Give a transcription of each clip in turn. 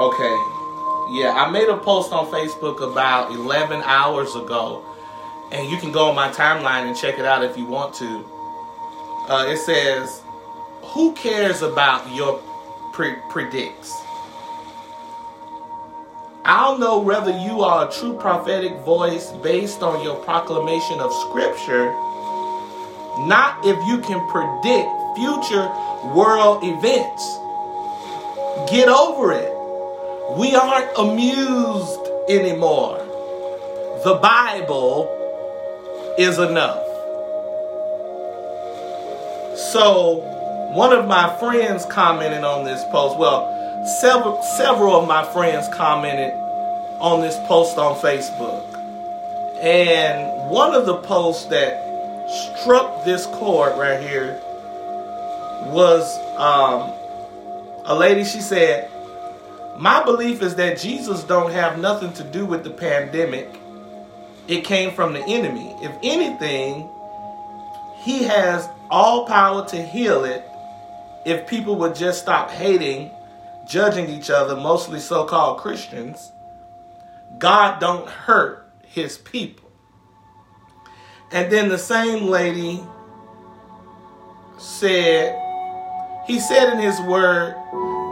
Okay. Yeah, I made a post on Facebook about 11 hours ago, and you can go on my timeline and check it out if you want to. Uh, it says, Who cares about your pre- predicts? I'll know whether you are a true prophetic voice based on your proclamation of scripture, not if you can predict future world events. Get over it. We aren't amused anymore. The Bible is enough. So, one of my friends commented on this post. Well, several several of my friends commented on this post on Facebook. And one of the posts that struck this chord right here was um, a lady she said my belief is that jesus don't have nothing to do with the pandemic. It came from the enemy. If anything he has all power to heal it if people would just stop hating judging each other, mostly so-called Christians, God don't hurt his people. And then the same lady said, he said in his word,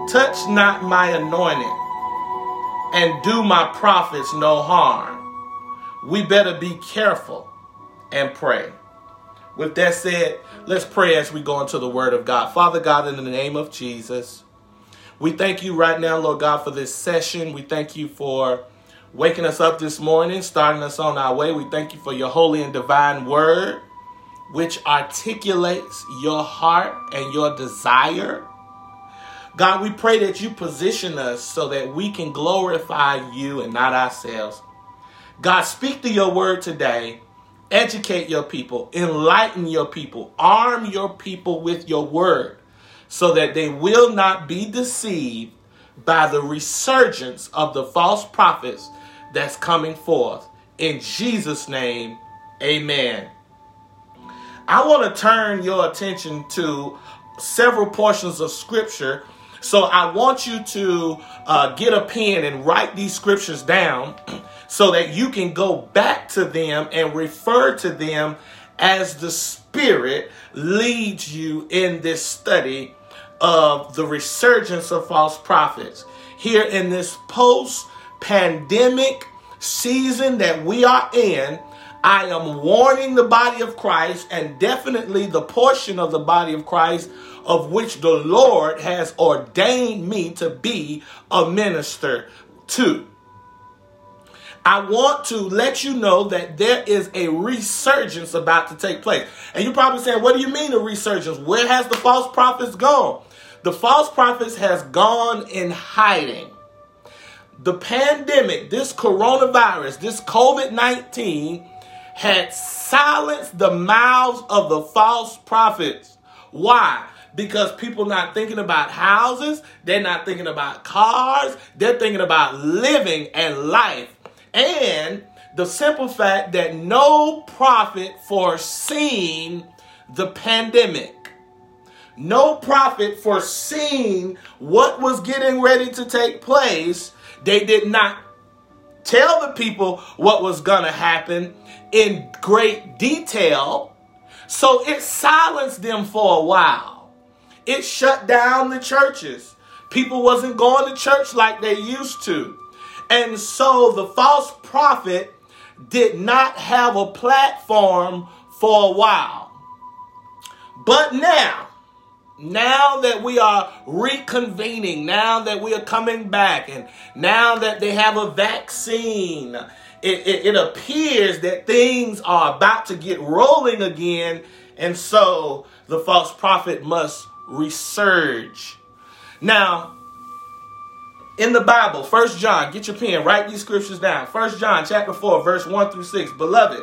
touch not my anointing and do my prophets no harm. We better be careful and pray. With that said, let's pray as we go into the word of God. Father God, in the name of Jesus, we thank you right now, Lord God, for this session. We thank you for waking us up this morning, starting us on our way. We thank you for your holy and divine word, which articulates your heart and your desire. God, we pray that you position us so that we can glorify you and not ourselves. God, speak to your word today. Educate your people, enlighten your people, arm your people with your word so that they will not be deceived by the resurgence of the false prophets that's coming forth. In Jesus' name, amen. I want to turn your attention to several portions of scripture. So I want you to uh, get a pen and write these scriptures down so that you can go back to them and refer to them as the Spirit leads you in this study of the resurgence of false prophets. Here in this post pandemic season that we are in, I am warning the body of Christ and definitely the portion of the body of Christ of which the Lord has ordained me to be a minister to. I want to let you know that there is a resurgence about to take place. And you're probably saying, what do you mean a resurgence? Where has the false prophets gone? The false prophets has gone in hiding. The pandemic, this coronavirus, this COVID-19 had silenced the mouths of the false prophets. Why? Because people not thinking about houses, they're not thinking about cars, they're thinking about living and life. And the simple fact that no prophet foreseen the pandemic. No prophet foreseen what was getting ready to take place. They did not tell the people what was going to happen in great detail. So it silenced them for a while. It shut down the churches. People wasn't going to church like they used to. And so the false prophet did not have a platform for a while. But now, now that we are reconvening, now that we are coming back, and now that they have a vaccine, it, it, it, appears that things are about to get rolling again, and so the false prophet must resurge. Now, in the Bible, First John, get your pen, write these scriptures down. First John chapter 4, verse 1 through 6. Beloved,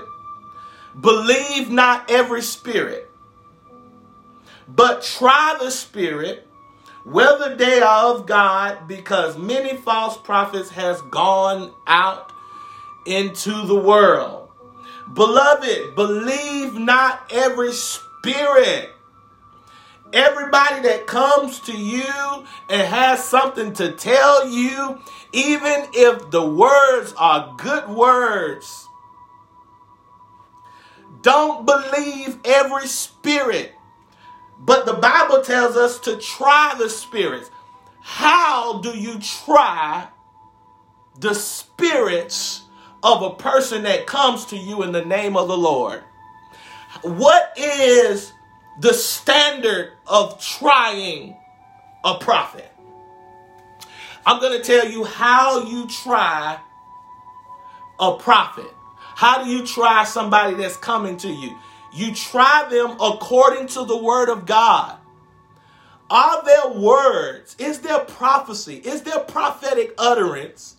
believe not every spirit but try the spirit whether they are of God, because many false prophets has gone out into the world. Beloved, believe not every spirit. Everybody that comes to you and has something to tell you, even if the words are good words, don't believe every spirit. But the Bible tells us to try the spirits. How do you try the spirits of a person that comes to you in the name of the Lord? What is the standard of trying a prophet? I'm going to tell you how you try a prophet. How do you try somebody that's coming to you? You try them according to the word of God. Are there words? Is there prophecy? Is there prophetic utterance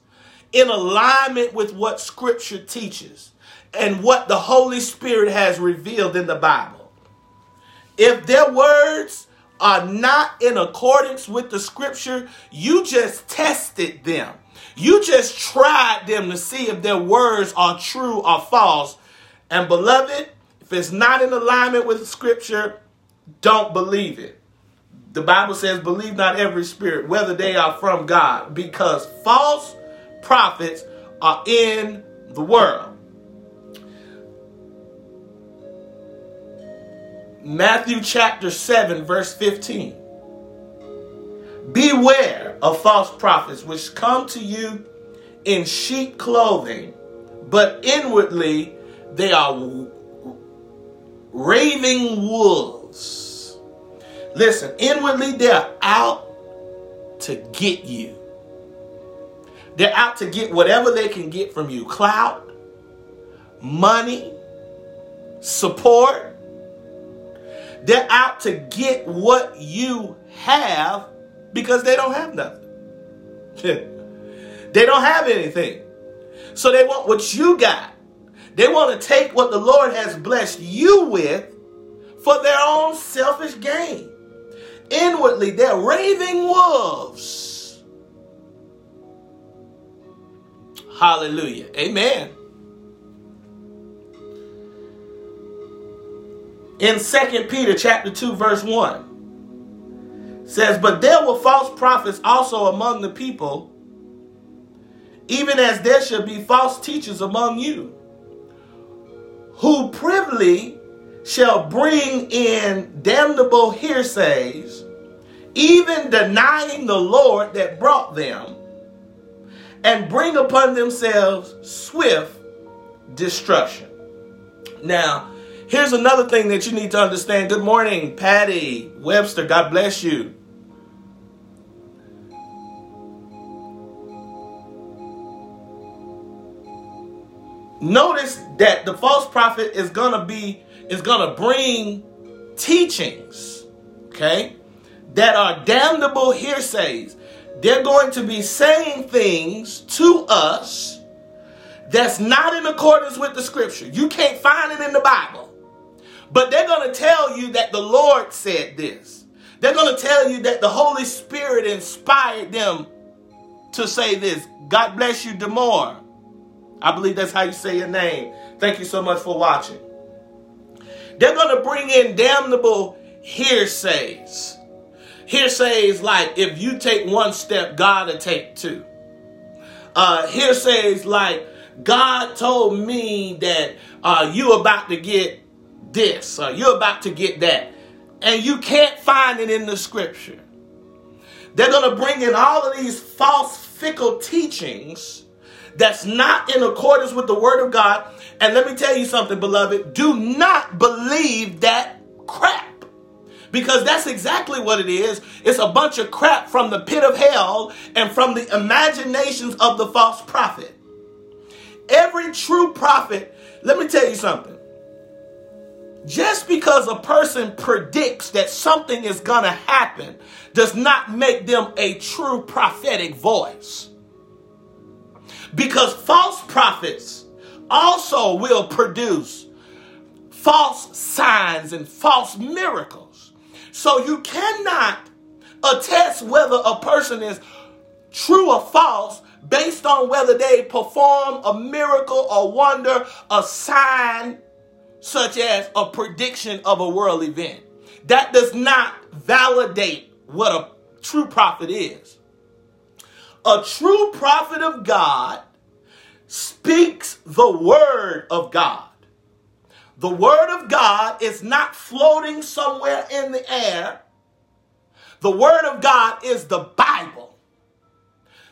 in alignment with what scripture teaches and what the Holy Spirit has revealed in the Bible? If their words are not in accordance with the scripture, you just tested them. You just tried them to see if their words are true or false. And beloved, if it's not in alignment with the scripture, don't believe it. The Bible says, believe not every spirit, whether they are from God, because false prophets are in the world. Matthew chapter 7, verse 15. Beware of false prophets which come to you in sheep clothing, but inwardly they are raving wolves. Listen, inwardly they're out to get you. They're out to get whatever they can get from you clout, money, support. They're out to get what you have because they don't have nothing. they don't have anything. So they want what you got. They want to take what the Lord has blessed you with for their own selfish gain. Inwardly, they're raving wolves. Hallelujah. Amen. In 2 Peter chapter 2 verse 1 says but there were false prophets also among the people even as there shall be false teachers among you who privily shall bring in damnable hearsays even denying the Lord that brought them and bring upon themselves swift destruction. Now Here's another thing that you need to understand. Good morning, Patty Webster. God bless you. Notice that the false prophet is going to be is going to bring teachings, okay? That are damnable hearsays. They're going to be saying things to us that's not in accordance with the scripture. You can't find it in the Bible. But they're going to tell you that the Lord said this. They're going to tell you that the Holy Spirit inspired them to say this. God bless you, Demore. I believe that's how you say your name. Thank you so much for watching. They're going to bring in damnable hearsays. Hearsays like if you take one step, God will take two. Uh, hearsays like God told me that uh, you about to get this or you're about to get that. And you can't find it in the scripture. They're going to bring in all of these false, fickle teachings that's not in accordance with the word of God. And let me tell you something, beloved. Do not believe that crap. Because that's exactly what it is. It's a bunch of crap from the pit of hell and from the imaginations of the false prophet. Every true prophet, let me tell you something. Just because a person predicts that something is going to happen does not make them a true prophetic voice. Because false prophets also will produce false signs and false miracles. So you cannot attest whether a person is true or false based on whether they perform a miracle, a wonder, a sign, such as a prediction of a world event. That does not validate what a true prophet is. A true prophet of God speaks the word of God. The word of God is not floating somewhere in the air. The word of God is the Bible.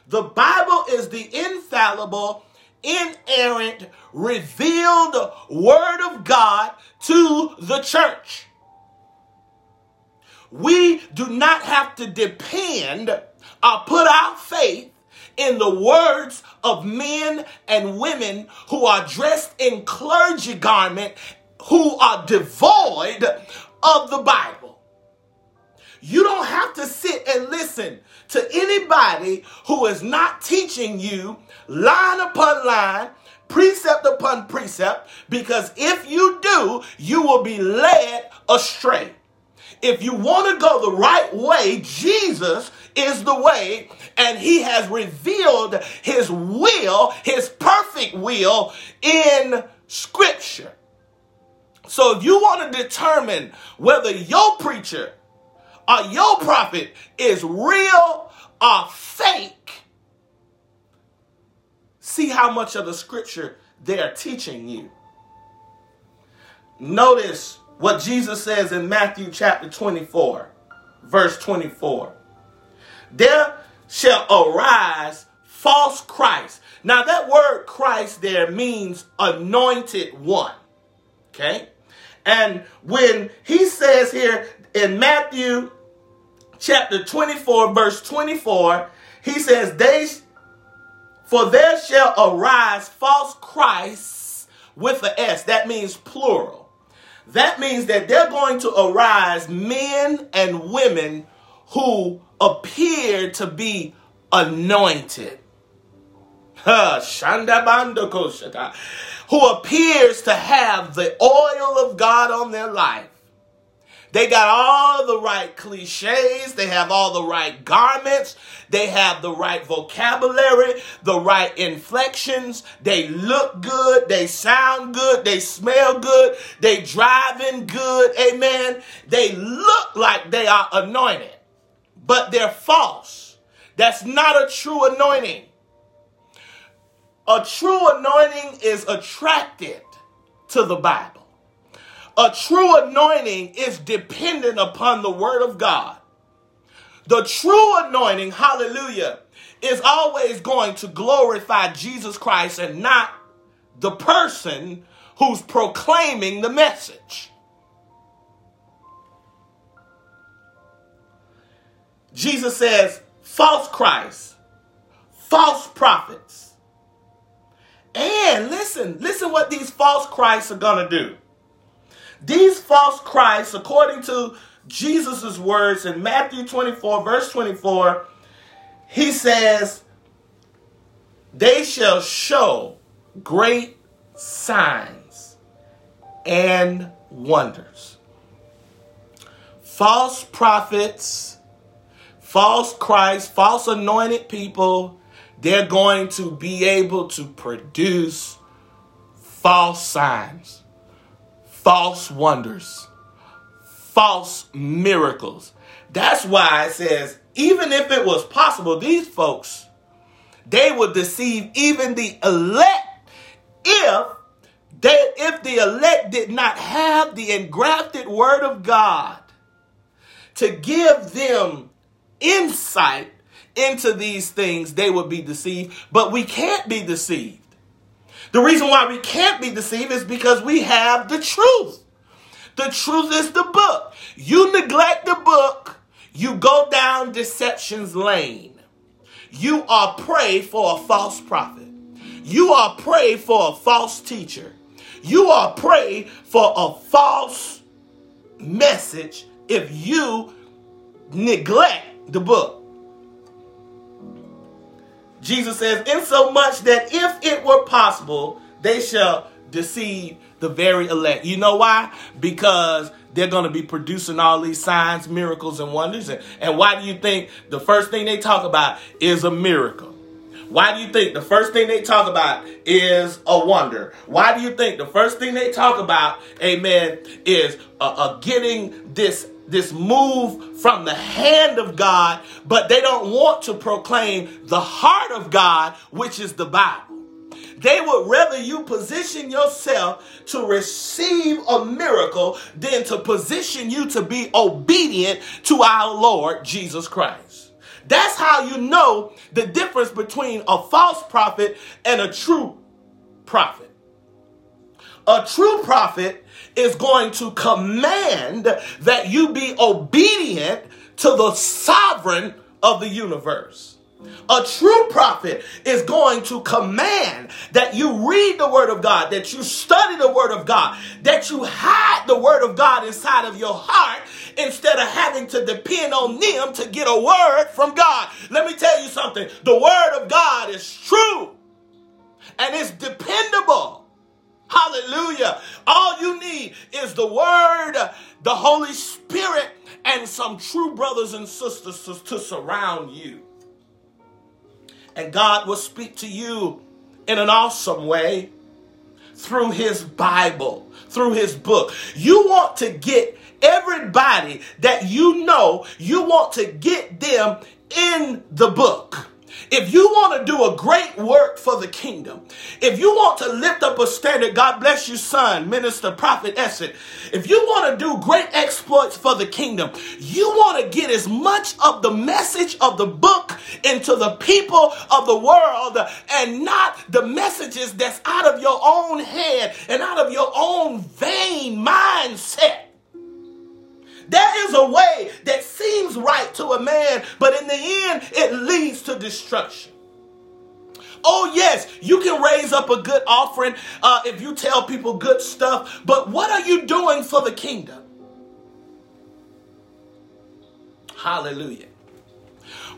The Bible is the infallible, inerrant, revealed word of God to the church. We do not have to depend or put our faith in the words of men and women who are dressed in clergy garment who are devoid of the Bible. You don't have to sit and listen to anybody who is not teaching you line upon line, precept upon precept, because if you do, you will be led astray. If you want to go the right way, Jesus is the way, and he has revealed his will, his perfect will in scripture. So if you want to determine whether your preacher or your prophet is real or fake, see how much of the scripture they are teaching you. Notice what Jesus says in Matthew chapter 24, verse 24. There shall arise false Christ. Now, that word Christ there means anointed one. Okay? And when he says here in Matthew chapter 24, verse 24, he says, They for there shall arise false Christs with an S. That means plural. That means that they're going to arise men and women who appear to be anointed. Who appears to have the oil of God on their life. They got all the right cliches. They have all the right garments. They have the right vocabulary, the right inflections. They look good. They sound good. They smell good. They driving good. Amen. They look like they are anointed, but they're false. That's not a true anointing. A true anointing is attracted to the Bible. A true anointing is dependent upon the word of God. The true anointing, hallelujah, is always going to glorify Jesus Christ and not the person who's proclaiming the message. Jesus says, false Christ, false prophets. And listen, listen what these false Christs are going to do. These false Christs, according to Jesus' words in Matthew 24, verse 24, he says, They shall show great signs and wonders. False prophets, false Christ, false anointed people, they're going to be able to produce false signs false wonders, false miracles. That's why it says, even if it was possible, these folks, they would deceive even the elect if they if the elect did not have the engrafted word of God to give them insight into these things, they would be deceived. But we can't be deceived. The reason why we can't be deceived is because we have the truth. The truth is the book. You neglect the book, you go down deception's lane. You are prey for a false prophet. You are prey for a false teacher. You are prey for a false message if you neglect the book. Jesus says, in so much that if it were possible, they shall deceive the very elect. You know why? Because they're going to be producing all these signs, miracles, and wonders. And, and why do you think the first thing they talk about is a miracle? Why do you think the first thing they talk about is a wonder? Why do you think the first thing they talk about, amen, is uh, getting this this move from the hand of God, but they don't want to proclaim the heart of God, which is the Bible. They would rather you position yourself to receive a miracle than to position you to be obedient to our Lord Jesus Christ. That's how you know the difference between a false prophet and a true prophet. A true prophet is going to command that you be obedient to the sovereign of the universe. A true prophet is going to command that you read the word of God, that you study the word of God, that you hide the word of God inside of your heart instead of having to depend on them to get a word from God. Let me tell you something. The word of God is true and it's dependable. Hallelujah. All you need is the word, the Holy Spirit, and some true brothers and sisters to, to surround you and God will speak to you in an awesome way through his Bible, through his book. You want to get everybody that you know, you want to get them in the book. If you want to do a great work for the kingdom, if you want to lift up a standard, God bless you, son, minister, prophet Essett. If you want to do great exploits for the kingdom, you want to get as much of the message of the book into the people of the world and not the messages that's out of your own head and out of your own vain mindset. There is a way that seems right to a man, but in the end, it leads to destruction. Oh, yes, you can raise up a good offering uh, if you tell people good stuff, but what are you doing for the kingdom? Hallelujah.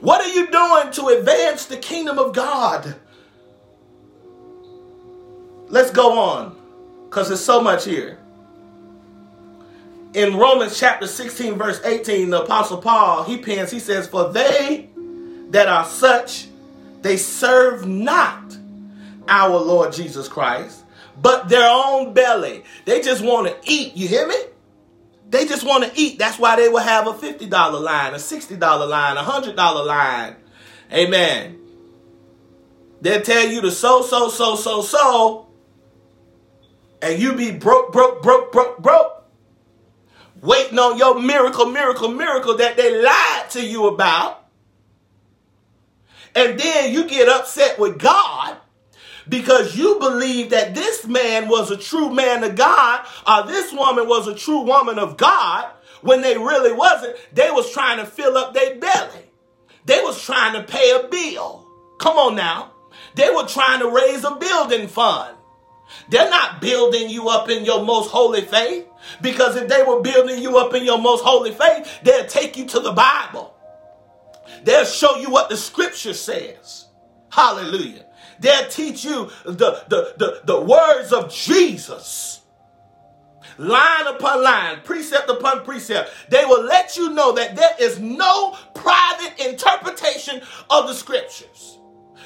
What are you doing to advance the kingdom of God? Let's go on because there's so much here in Romans chapter 16, verse 18, the Apostle Paul, he pens, he says, For they that are such, they serve not our Lord Jesus Christ, but their own belly. They just want to eat. You hear me? They just want to eat. That's why they will have a $50 line, a $60 line, a $100 line. Amen. They'll tell you to so, so, so, so, so, and you be broke, broke, broke, broke, broke waiting on your miracle, miracle, miracle that they lied to you about. And then you get upset with God because you believe that this man was a true man of God or this woman was a true woman of God when they really wasn't. They was trying to fill up their belly. They was trying to pay a bill. Come on now. They were trying to raise a building fund. They're not building you up in your most holy faith. Because if they were building you up in your most holy faith, they'll take you to the Bible. They'll show you what the scripture says. Hallelujah. They'll teach you the, the, the, the words of Jesus. Line upon line, precept upon precept. They will let you know that there is no private interpretation of the scriptures.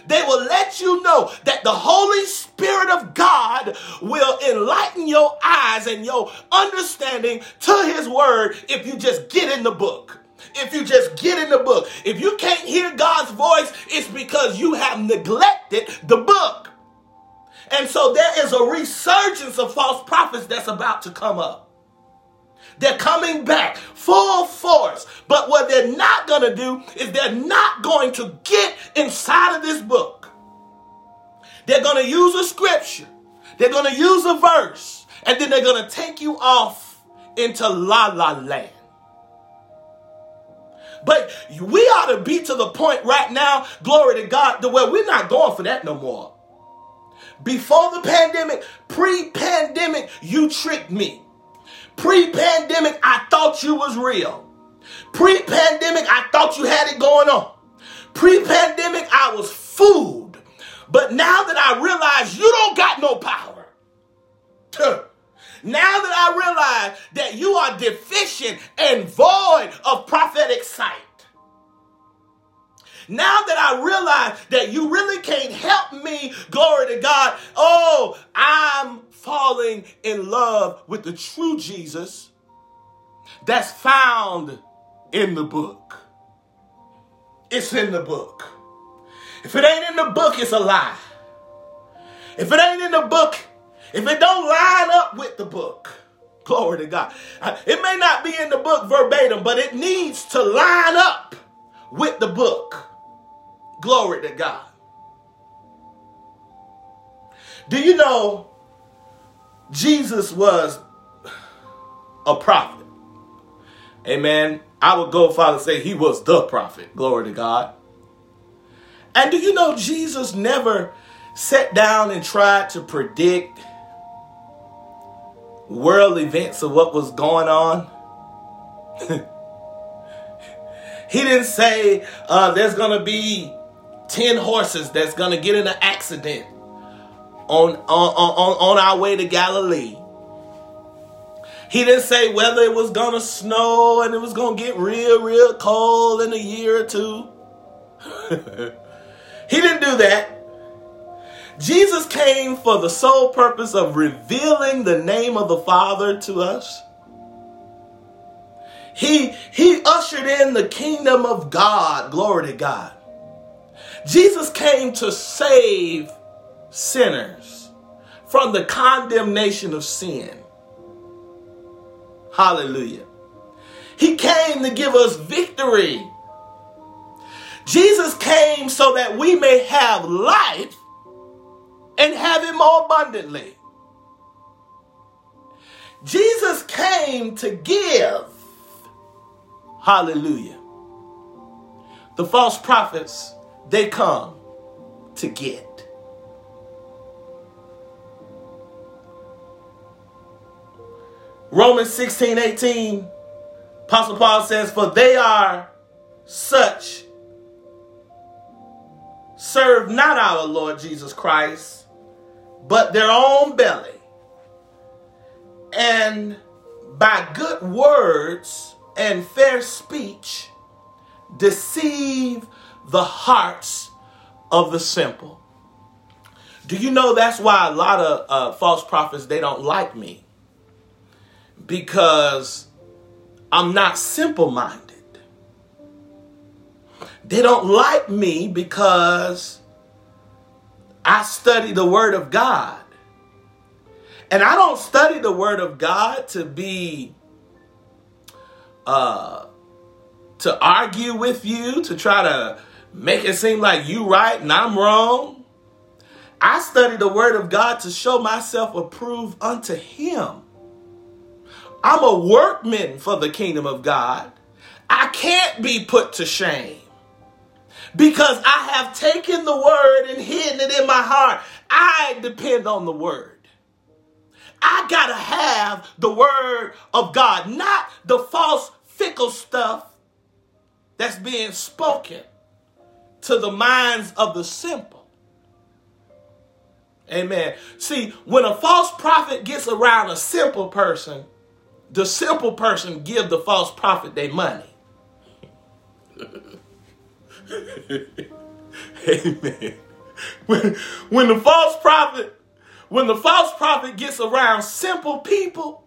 They will let you know that the Holy Spirit of God will enlighten your eyes and your understanding to His Word if you just get in the book. If you just get in the book. If you can't hear God's voice, it's because you have neglected the book. And so there is a resurgence of false prophets that's about to come up. They're coming back full force. But what they're not going to do is they're not going to get inside of this book. They're going to use a scripture, they're going to use a verse, and then they're going to take you off into la la land. But we ought to be to the point right now, glory to God, to where we're not going for that no more. Before the pandemic, pre pandemic, you tricked me. Pre pandemic, I thought you was real. Pre pandemic, I thought you had it going on. Pre pandemic, I was fooled. But now that I realize you don't got no power. Now that I realize that you are deficient and void of prophetic sight. Now that I realize that you really can't help me, glory to God. Oh, I'm falling in love with the true Jesus. that's found in the book. It's in the book. If it ain't in the book, it's a lie. If it ain't in the book, if it don't line up with the book, glory to God. It may not be in the book verbatim, but it needs to line up with the book. Glory to God. Do you know Jesus was a prophet? Amen. I would go father say he was the prophet. Glory to God. And do you know Jesus never sat down and tried to predict world events of what was going on? he didn't say uh, there's going to be 10 horses that's going to get in an accident on, on, on, on our way to Galilee. He didn't say whether it was going to snow and it was going to get real, real cold in a year or two. he didn't do that. Jesus came for the sole purpose of revealing the name of the Father to us. He, he ushered in the kingdom of God. Glory to God. Jesus came to save sinners from the condemnation of sin. Hallelujah. He came to give us victory. Jesus came so that we may have life and have it more abundantly. Jesus came to give. Hallelujah. The false prophets, they come to get. Romans 16, 18, Apostle Paul says, For they are such, serve not our Lord Jesus Christ but their own belly. And by good words and fair speech, deceive the hearts of the simple. Do you know that's why a lot of uh, false prophets they don't like me? Because I'm not simple minded. They don't like me because I study the Word of God. And I don't study the Word of God to be, uh, to argue with you, to try to make it seem like you right and I'm wrong. I study the Word of God to show myself approved unto Him. I'm a workman for the kingdom of God. I can't be put to shame because I have taken the word and hidden it in my heart. I depend on the word. I got to have the word of God, not the false, fickle stuff that's being spoken to the minds of the simple. Amen. See, when a false prophet gets around a simple person, the simple person give the false prophet their money. Amen. When, when the false prophet, when the false prophet gets around simple people,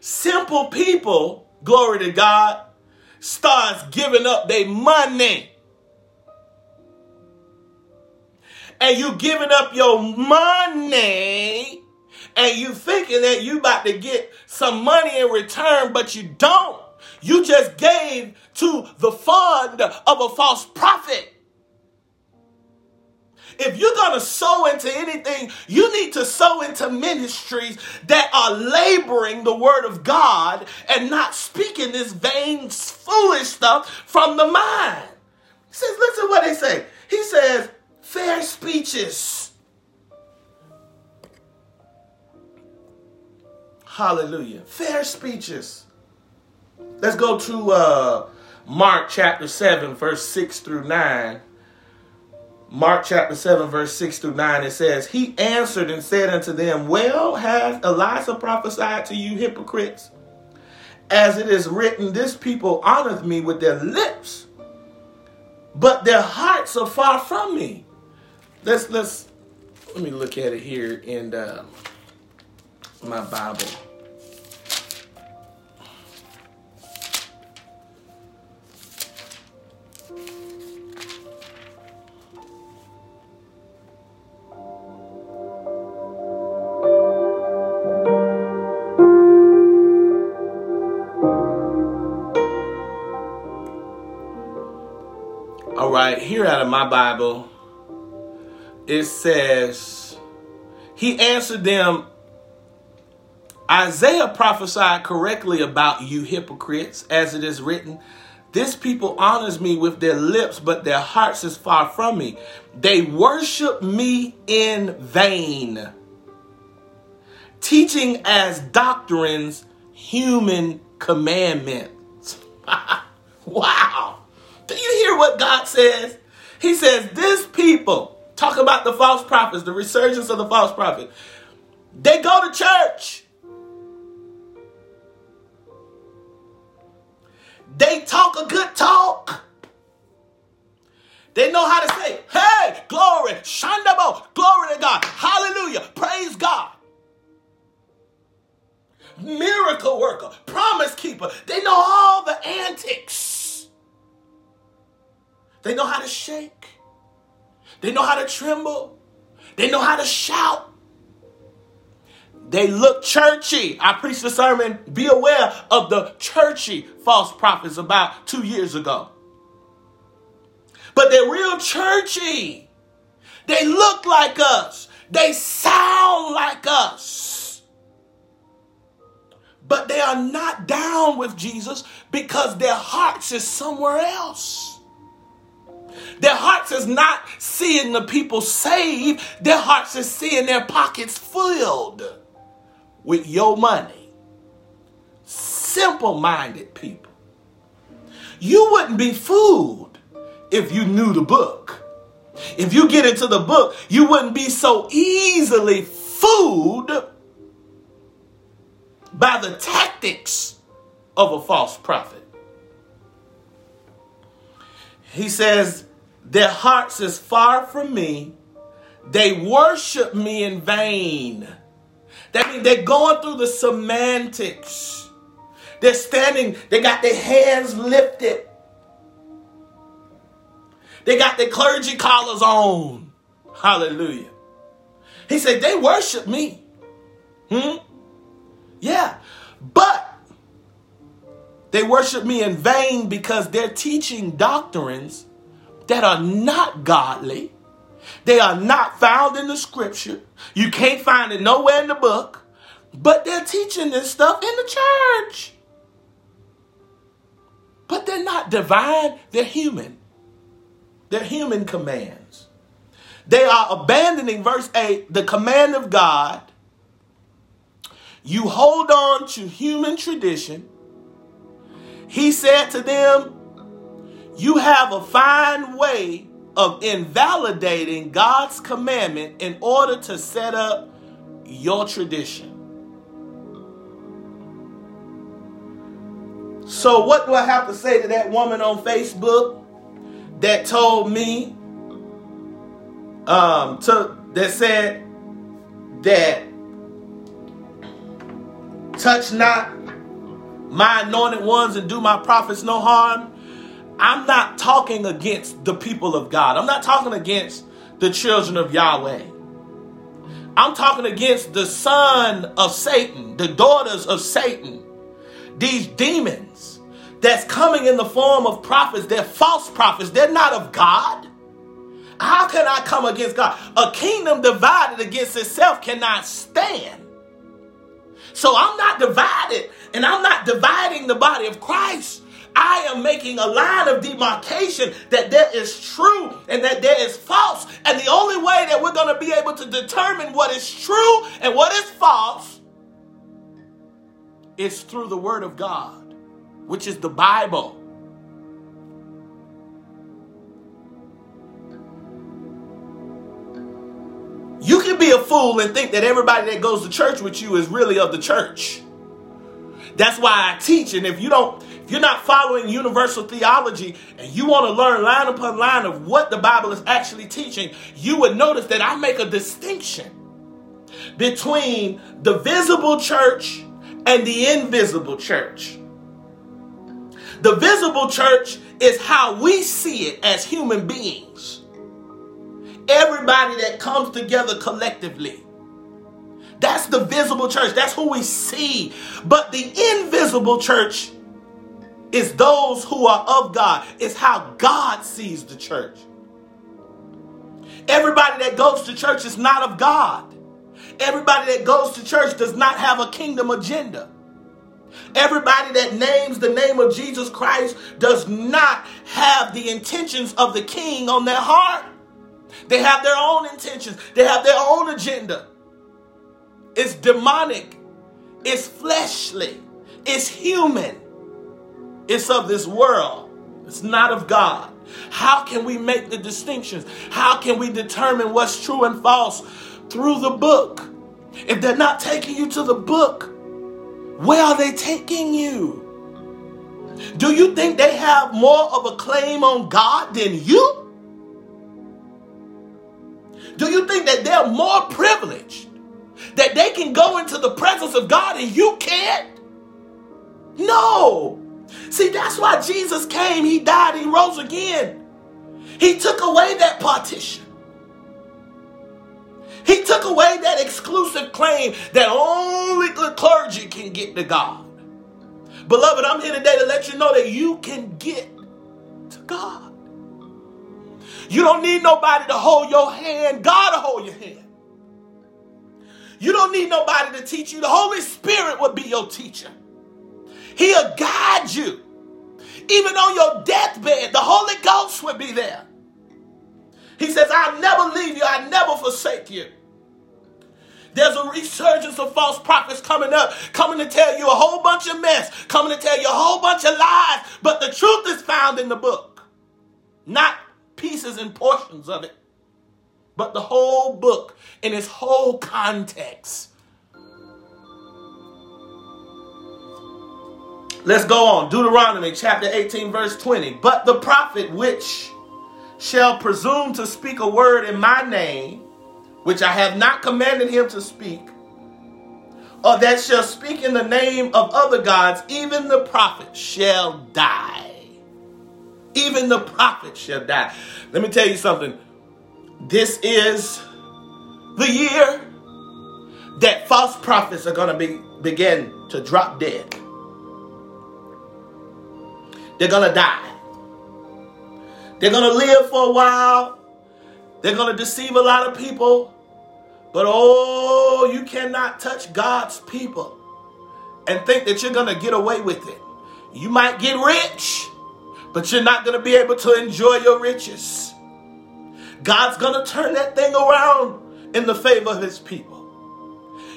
simple people, glory to God, starts giving up their money. And you giving up your money and you thinking that you about to get some money in return, but you don't. You just gave to the fund of a false prophet. If you're going to sow into anything, you need to sow into ministries that are laboring the word of God and not speaking this vain, foolish stuff from the mind. He says, listen to what they say. He says, fair speeches. Hallelujah. Fair speeches. Let's go to uh, Mark chapter 7, verse 6 through 9. Mark chapter 7, verse 6 through 9, it says, He answered and said unto them, Well, has Elijah prophesied to you hypocrites? As it is written, This people honoreth me with their lips, but their hearts are far from me let's let's let me look at it here in uh, my Bible. All right, here out of my Bible, it says, He answered them, Isaiah prophesied correctly about you hypocrites, as it is written, This people honors me with their lips, but their hearts is far from me. They worship me in vain, teaching as doctrines human commandments. wow. Do you hear what God says? He says, This people, talk about the false prophets, the resurgence of the false prophet, they go to church. They talk a good talk. They know how to say, hey, glory, shandabo, glory to God, hallelujah, praise God. Miracle worker, promise keeper. They know all the antics. They know how to shake. They know how to tremble. They know how to shout. They look churchy. I preached a sermon, be aware of the churchy false prophets about two years ago. But they're real churchy. They look like us. They sound like us. But they are not down with Jesus because their hearts is somewhere else. Their hearts is not seeing the people saved. Their hearts is seeing their pockets filled with your money. Simple minded people. You wouldn't be fooled if you knew the book. If you get into the book, you wouldn't be so easily fooled by the tactics of a false prophet. He says, Their hearts is far from me. They worship me in vain. That means they're going through the semantics. They're standing, they got their hands lifted. They got their clergy collars on. Hallelujah. He said, they worship me. Hmm? Yeah. But they worship me in vain because they're teaching doctrines that are not godly. They are not found in the scripture. You can't find it nowhere in the book. But they're teaching this stuff in the church. But they're not divine, they're human. They're human commands. They are abandoning, verse 8, the command of God. You hold on to human tradition. He said to them, You have a fine way of invalidating God's commandment in order to set up your tradition. So, what do I have to say to that woman on Facebook that told me, um, to that said that touch not my anointed ones and do my prophets no harm? I'm not talking against the people of God. I'm not talking against the children of Yahweh. I'm talking against the son of Satan, the daughters of Satan, these demons that's coming in the form of prophets. They're false prophets, they're not of God. How can I come against God? A kingdom divided against itself cannot stand. So I'm not divided, and I'm not dividing the body of Christ. I am making a line of demarcation that there is true and that there is false. And the only way that we're going to be able to determine what is true and what is false is through the Word of God, which is the Bible. Be a fool and think that everybody that goes to church with you is really of the church. That's why I teach. And if you don't, if you're not following universal theology and you want to learn line upon line of what the Bible is actually teaching, you would notice that I make a distinction between the visible church and the invisible church. The visible church is how we see it as human beings. Everybody that comes together collectively. That's the visible church. That's who we see. But the invisible church is those who are of God. It's how God sees the church. Everybody that goes to church is not of God. Everybody that goes to church does not have a kingdom agenda. Everybody that names the name of Jesus Christ does not have the intentions of the king on their heart. They have their own intentions, they have their own agenda. It's demonic, it's fleshly, it's human, it's of this world, it's not of God. How can we make the distinctions? How can we determine what's true and false through the book? If they're not taking you to the book, where are they taking you? Do you think they have more of a claim on God than you? Do you think that they're more privileged? That they can go into the presence of God and you can't? No. See, that's why Jesus came. He died, he rose again. He took away that partition. He took away that exclusive claim that only the clergy can get to God. Beloved, I'm here today to let you know that you can get to God. You don't need nobody to hold your hand. God will hold your hand. You don't need nobody to teach you. The Holy Spirit will be your teacher. He'll guide you. Even on your deathbed, the Holy Ghost will be there. He says, I'll never leave you, I'll never forsake you. There's a resurgence of false prophets coming up, coming to tell you a whole bunch of mess, coming to tell you a whole bunch of lies, but the truth is found in the book. Not pieces and portions of it, but the whole book in its whole context. Let's go on. Deuteronomy chapter 18, verse 20. But the prophet which shall presume to speak a word in my name, which I have not commanded him to speak, or that shall speak in the name of other gods, even the prophet shall die. Even the prophet shall die. Let me tell you something. This is the year that false prophets are going to be, begin to drop dead. They're going to die. They're going to live for a while. They're going to deceive a lot of people. But oh, you cannot touch God's people and think that you're going to get away with it. You might get rich, but you're not going to be able to enjoy your riches. God's going to turn that thing around in the favor of his people.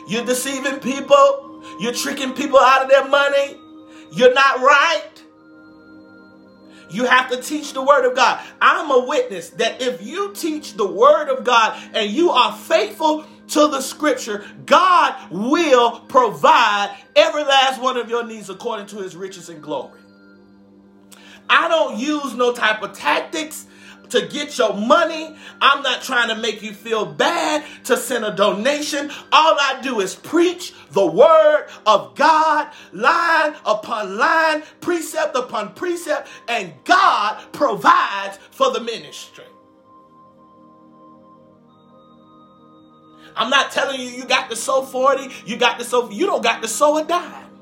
You're deceiving people, you're tricking people out of their money, you're not right. You have to teach the word of God. I'm a witness that if you teach the word of God and you are faithful to the scripture, God will provide every last one of your needs according to his riches and glory. I don't use no type of tactics to get your money. I'm not trying to make you feel bad to send a donation. All I do is preach the word of God, line upon line, precept upon precept, and God provides for the ministry. I'm not telling you you got to sow 40, you got to sow, you don't got to sow a dime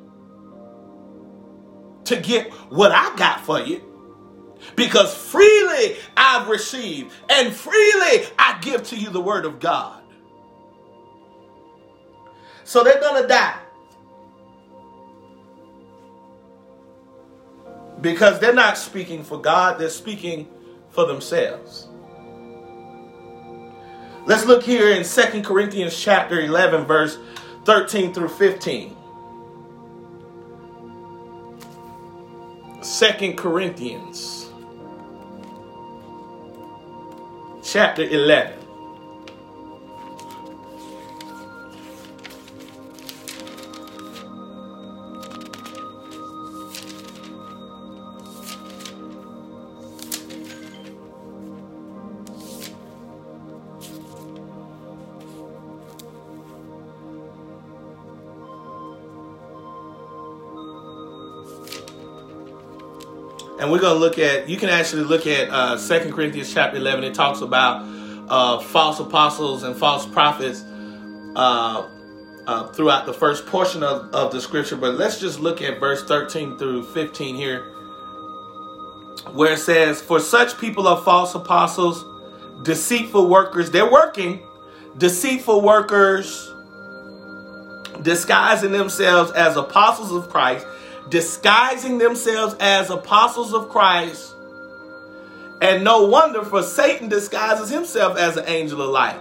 to get what I got for you. Because freely I've received, and freely I give to you the word of God. So they're going to die. Because they're not speaking for God, they're speaking for themselves. Let's look here in Second Corinthians chapter 11 verse 13 through 15. Second Corinthians chapter 11. We're going to look at you can actually look at uh, corinthians chapter 11 it talks about uh, false apostles and false prophets uh, uh, throughout the first portion of, of the scripture. But let's just look at verse 13 through 15 here where it says, For such people are false apostles, deceitful workers. They're working, deceitful workers, disguising themselves as apostles of Christ, disguising themselves as apostles of Christ. And no wonder, for Satan disguises himself as an angel of light.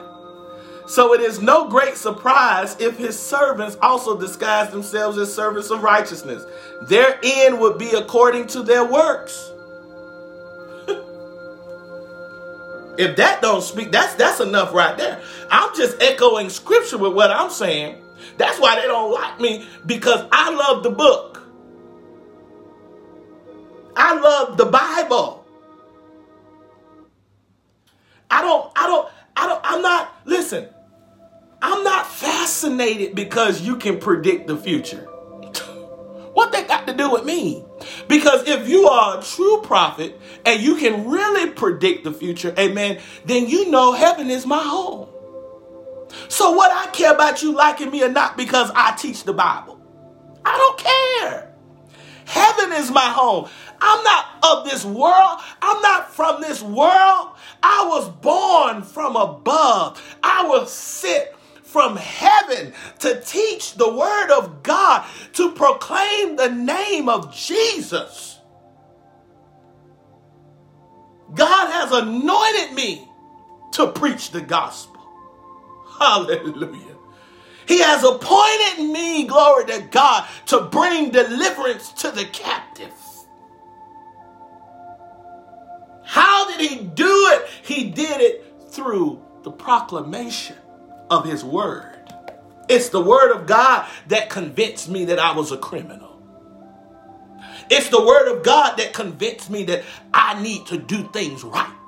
So it is no great surprise if his servants also disguise themselves as servants of righteousness. Their end would be according to their works. if that don't speak, that's that's enough right there. I'm just echoing scripture with what I'm saying. That's why they don't like me because I love the book. I love the Bible. I don't I don't I don't I'm not listen. I'm not fascinated because you can predict the future. what that got to do with me? Because if you are a true prophet and you can really predict the future, amen, then you know heaven is my home. So what I care about you liking me or not because I teach the Bible. I don't care. Heaven is my home. I'm not of this world. I'm not from this world. I was born from above. I will sit from heaven to teach the word of God, to proclaim the name of Jesus. God has anointed me to preach the gospel. Hallelujah. He has appointed me, glory to God, to bring deliverance to the captive. How did he do it? He did it through the proclamation of his word. It's the word of God that convinced me that I was a criminal. It's the word of God that convinced me that I need to do things right.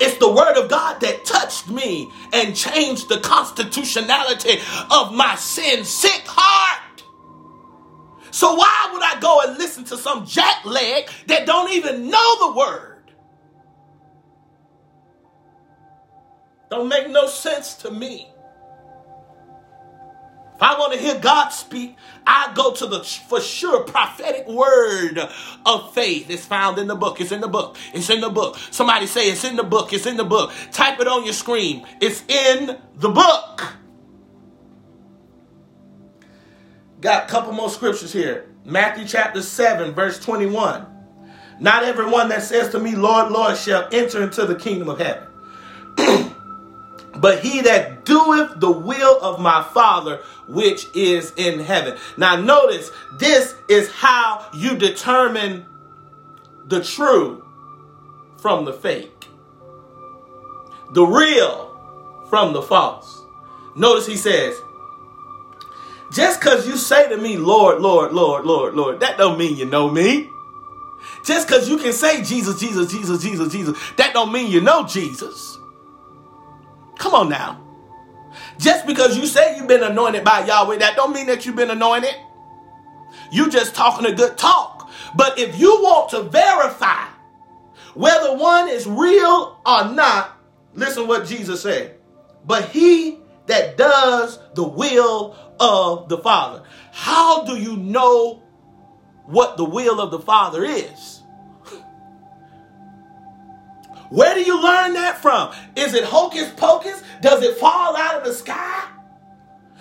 It's the word of God that touched me and changed the constitutionality of my sin sick heart. So why would I go and listen to some jackleg that don't even know the word? Don't make no sense to me. If I want to hear God speak, I go to the for sure prophetic word of faith. It's found in the book. It's in the book. It's in the book. Somebody say it's in the book. It's in the book. Type it on your screen. It's in the book. Got a couple more scriptures here. Matthew chapter 7, verse 21. Not everyone that says to me, Lord, Lord, shall enter into the kingdom of heaven but he that doeth the will of my Father which is in heaven. Now, notice this is how you determine the true from the fake, the real from the false. Notice he says, just because you say to me, Lord, Lord, Lord, Lord, Lord, that don't mean you know me. Just because you can say Jesus, Jesus, Jesus, Jesus, Jesus, that don't mean you know Jesus. Come on now. Just because you say you've been anointed by Yahweh, that don't mean that you've been anointed. You just talking a good talk. But if you want to verify whether one is real or not, listen what Jesus said. But he that does the will of the Father. How do you know what the will of the Father is? Where do you learn that from? Is it hocus pocus? Does it fall out of the sky?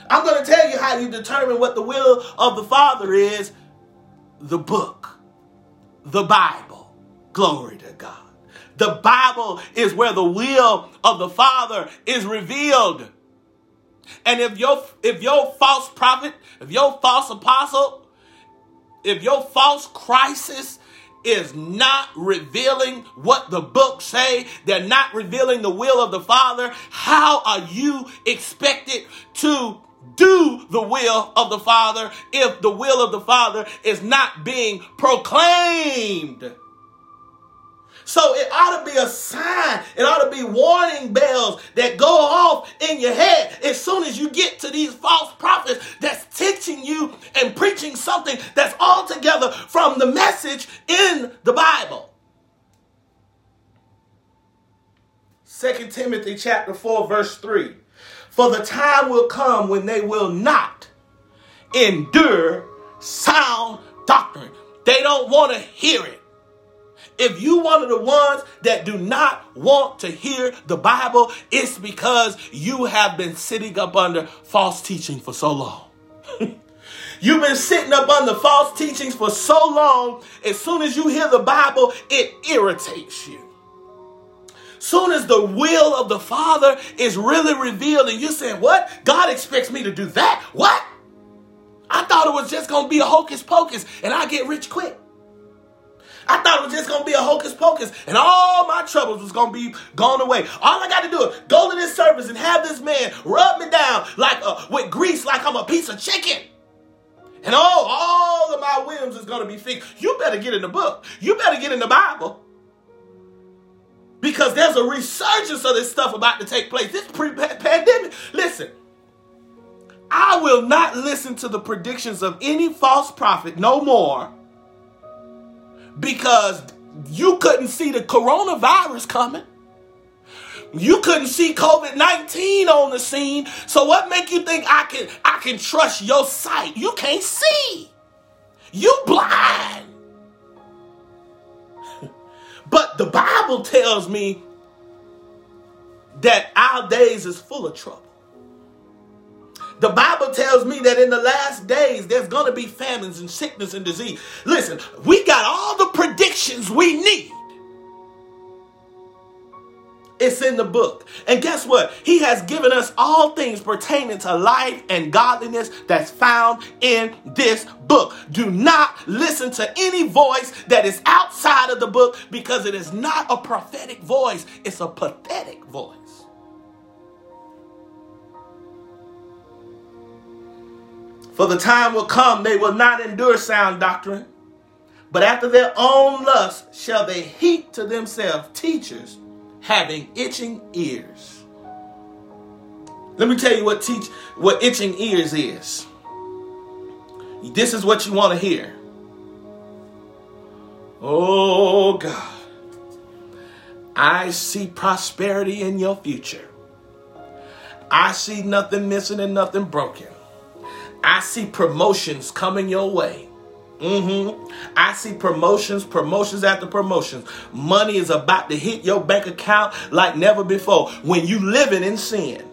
I'm going to tell you how you determine what the will of the Father is the book, the Bible. Glory to God. The Bible is where the will of the Father is revealed. And if your if your false prophet, if your false apostle, if your false christs is not revealing what the books say. They're not revealing the will of the Father. How are you expected to do the will of the Father if the will of the Father is not being proclaimed? So it ought to be a sign. It ought to be warning bells that go off in your head as soon as you get to these false prophets that's teaching you and preaching something that's altogether from the message in the Bible. 2 Timothy chapter 4 verse 3. For the time will come when they will not endure sound doctrine. They don't want to hear it. If you one of the ones that do not want to hear the Bible, it's because you have been sitting up under false teaching for so long. You've been sitting up under false teachings for so long, as soon as you hear the Bible, it irritates you. Soon as the will of the Father is really revealed, and you're saying, What? God expects me to do that? What? I thought it was just going to be a hocus pocus and I get rich quick. I thought it was just to be a hocus pocus and all my troubles was to be gone away. All I got to do is go to this service and have this man rub me down like a, with grease like I'm a piece of chicken. And oh, all of my whims is to be fixed. You better get in the book. You better get in the Bible. Because there's a resurgence of this stuff about to take place. This pre-pandemic. Listen, I will not listen to the predictions of any false prophet no more because you couldn't see the coronavirus coming. You couldn't see COVID-19 on the scene. So what make you think I can I can trust your sight? You can't see. You blind. but the Bible tells me that our days is full of trouble. The Bible tells me that in the last days there's going to be famines and sickness and disease. Listen, we got all the predictions we need. It's in the book. And guess what? He has given us all things pertaining to life and godliness that's found in this book. Do not listen to any voice that is outside of the book because it is not a prophetic voice, it's a pathetic voice. For the time will come, they will not endure sound doctrine, but after their own lust shall they heap to themselves teachers having itching ears. Let me tell you what teach what itching ears is. This is what you want to hear. Oh God. I see prosperity in your future. I see nothing missing and nothing broken. I see promotions coming your way. Mm-hmm. I see promotions, promotions after promotions. Money is about to hit your bank account like never before when you living in sin.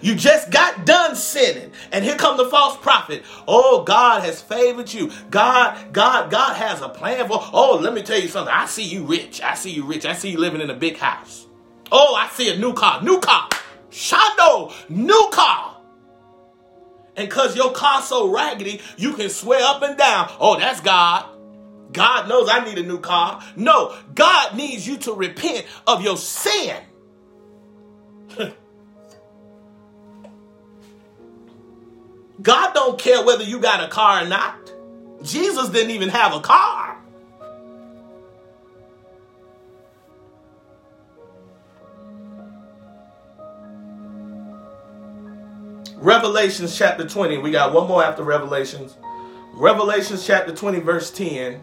You just got done sinning, and here come the false prophet. Oh, God has favored you. God, God, God has a plan for. Oh, let me tell you something. I see you rich. I see you rich. I see you living in a big house. Oh, I see a new car. New car. Shando, new car. And because your car's so raggedy, you can swear up and down, oh, that's God. God knows I need a new car. No, God needs you to repent of your sin. God don't care whether you got a car or not. Jesus didn't even have a car. Revelations chapter 20. We got one more after Revelations. Revelations chapter 20, verse 10.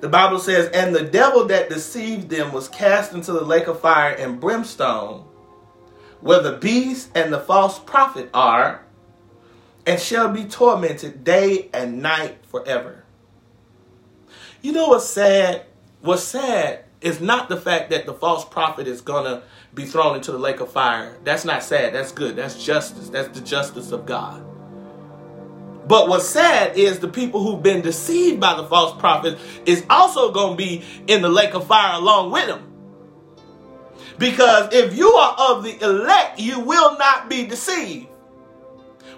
The Bible says, And the devil that deceived them was cast into the lake of fire and brimstone, where the beast and the false prophet are, and shall be tormented day and night forever. You know what's sad? What's sad is not the fact that the false prophet is to be thrown into the lake of fire. That's not sad. That's good. That's justice. That's the justice of God. But what's sad is the people who've been deceived by the false prophet is also to be in the lake of fire along with them. Because if you are of the elect, you will not be deceived.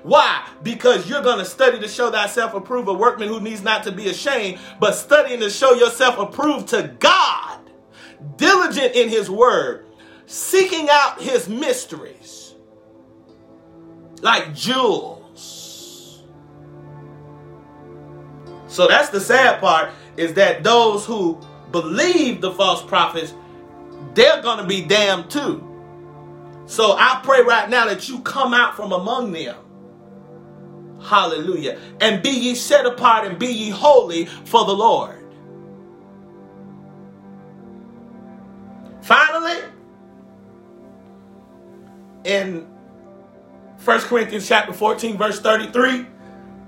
Why? Because you're going to study to show thyself approved, a workman who needs not to be ashamed, but studying to show yourself approved to God, diligent in his word, seeking out his mysteries like jewels. So that's the sad part is that those who believe the false prophets, they're going to be damned too. So I pray right now that you come out from among them. Hallelujah. And be ye set apart and be ye holy for the Lord. Finally, in 1 Corinthians chapter 14, verse 33.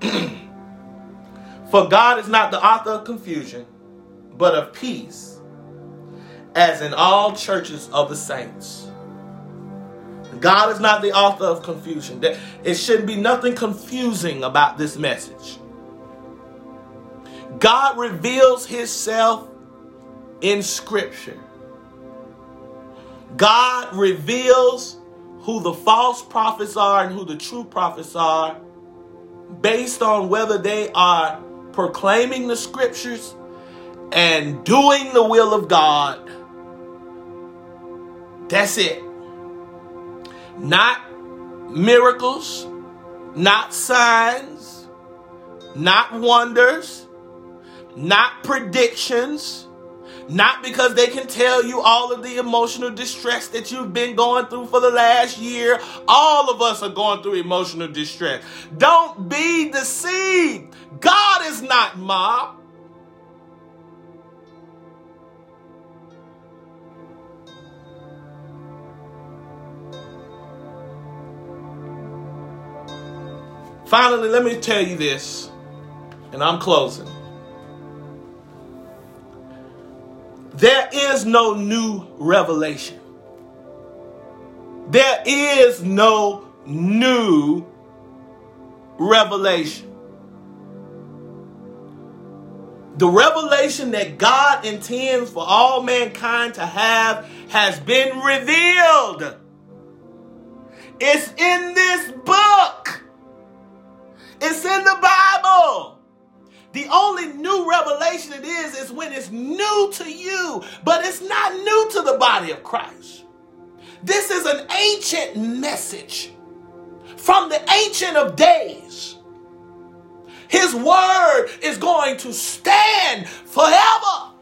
For God is not the author of confusion, but of peace, as in all churches of the saints. God is not the author of confusion. It shouldn't be nothing confusing about this message. God reveals himself in scripture. God reveals who the false prophets are and who the true prophets are based on whether they are proclaiming the scriptures and doing the will of God. That's it. Not miracles, not signs, not wonders, not predictions, not because they can tell you all of the emotional distress that you've been going through for the last year. All of us are going through emotional distress. Don't be deceived. God is not mob. Finally, let me tell you this, and I'm closing. There is no new revelation. There is no new revelation. The revelation that God intends for all mankind to have has been revealed. It's in this book. It's in the Bible. The only new revelation it is is when it's new to you, but it's not new to the body of Christ. This is an ancient message from the ancient of days. His word is going to stand forever.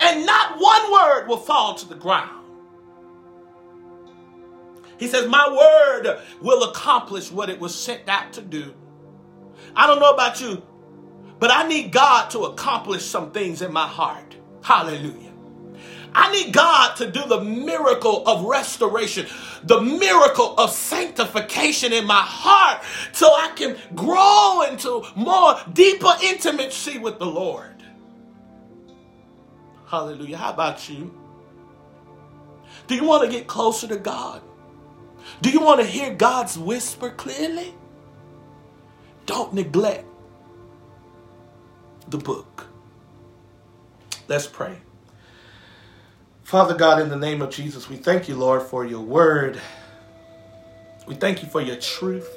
And not one word will fall to the ground. He says, My word will accomplish what it was sent out to do. I don't know about you, but I need God to accomplish some things in my heart. Hallelujah. I need God to do the miracle of restoration, the miracle of sanctification in my heart so I can grow into more deeper intimacy with the Lord. Hallelujah. How about you? Do you want to get closer to God? Do you want to hear God's whisper clearly? Don't neglect the book. Let's pray. Father God, in the name of Jesus, we thank you, Lord, for your word. We thank you for your truth.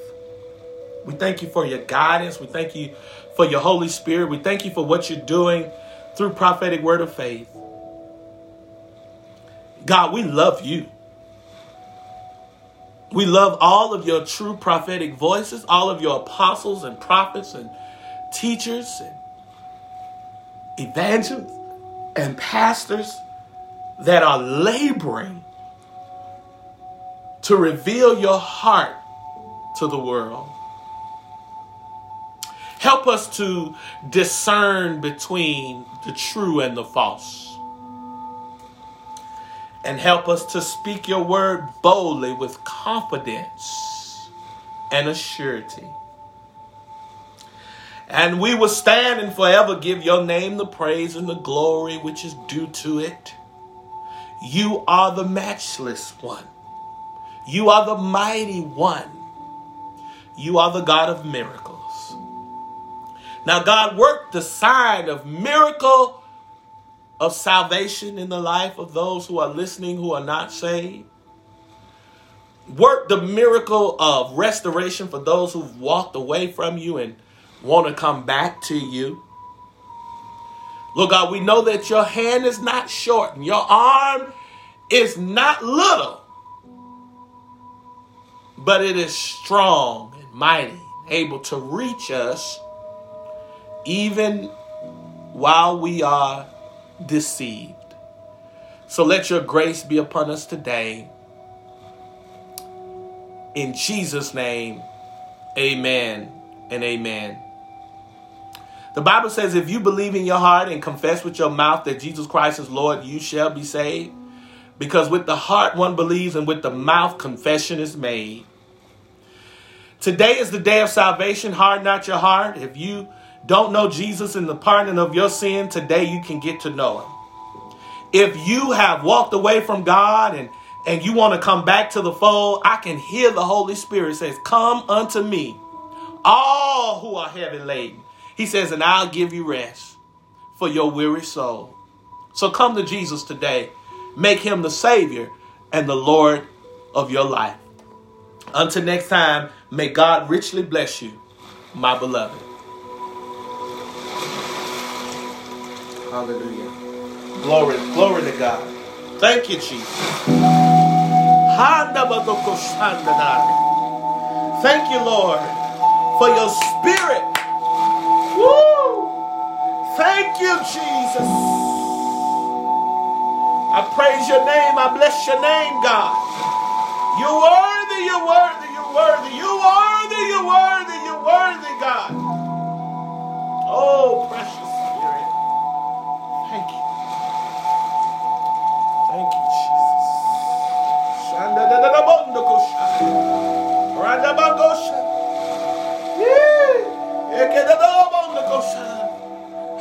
We thank you for your guidance. We thank you for your Holy Spirit. We thank you for what you're doing through prophetic word of faith. God, we love you. We love all of your true prophetic voices, all of your apostles and prophets and teachers and evangelists and pastors that are laboring to reveal your heart to the world. Help us to discern between the true and the false. And help us to speak your word boldly with confidence and assurity. And we will stand and forever give your name the praise and the glory which is due to it. You are the matchless one. You are the mighty one. You are the God of miracles. Now, God worked the sign of miracle of salvation in the life of those who are listening who are not saved. Work the miracle of restoration for those who've walked away from you and want to come back to you. Lord God, we know that your hand is not short and your arm is not little, but it is strong and mighty, able to reach us even while we are deceived. So let your grace be upon us today. In Jesus' name, amen and amen. The Bible says, if you believe in your heart and confess with your mouth that Jesus Christ is Lord, you shall be saved. Because with the heart one believes, and with the mouth confession is made. Today is the day of salvation. Harden not your heart. If you don't know Jesus in the pardon of your sin, today you can get to know him. If you have walked away from God and and you want to come back to the fold, I can hear the Holy Spirit says, "Come unto me, all who are heavy laden." He says, "And I'll give you rest for your weary soul." So come to Jesus today. Make him the savior and the Lord of your life. Until next time, may God richly bless you, my beloved. Hallelujah. Glory, glory to God. Thank you, Jesus. Thank you, Lord, for your spirit. Woo! Thank you, Jesus. I praise your name. I bless your name, God. You're worthy, you're worthy, you're worthy, you're worthy, you're worthy, you're worthy, God. Oh, precious. Yee. Eke da da ba on the go shine.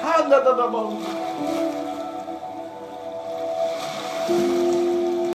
Handa da da.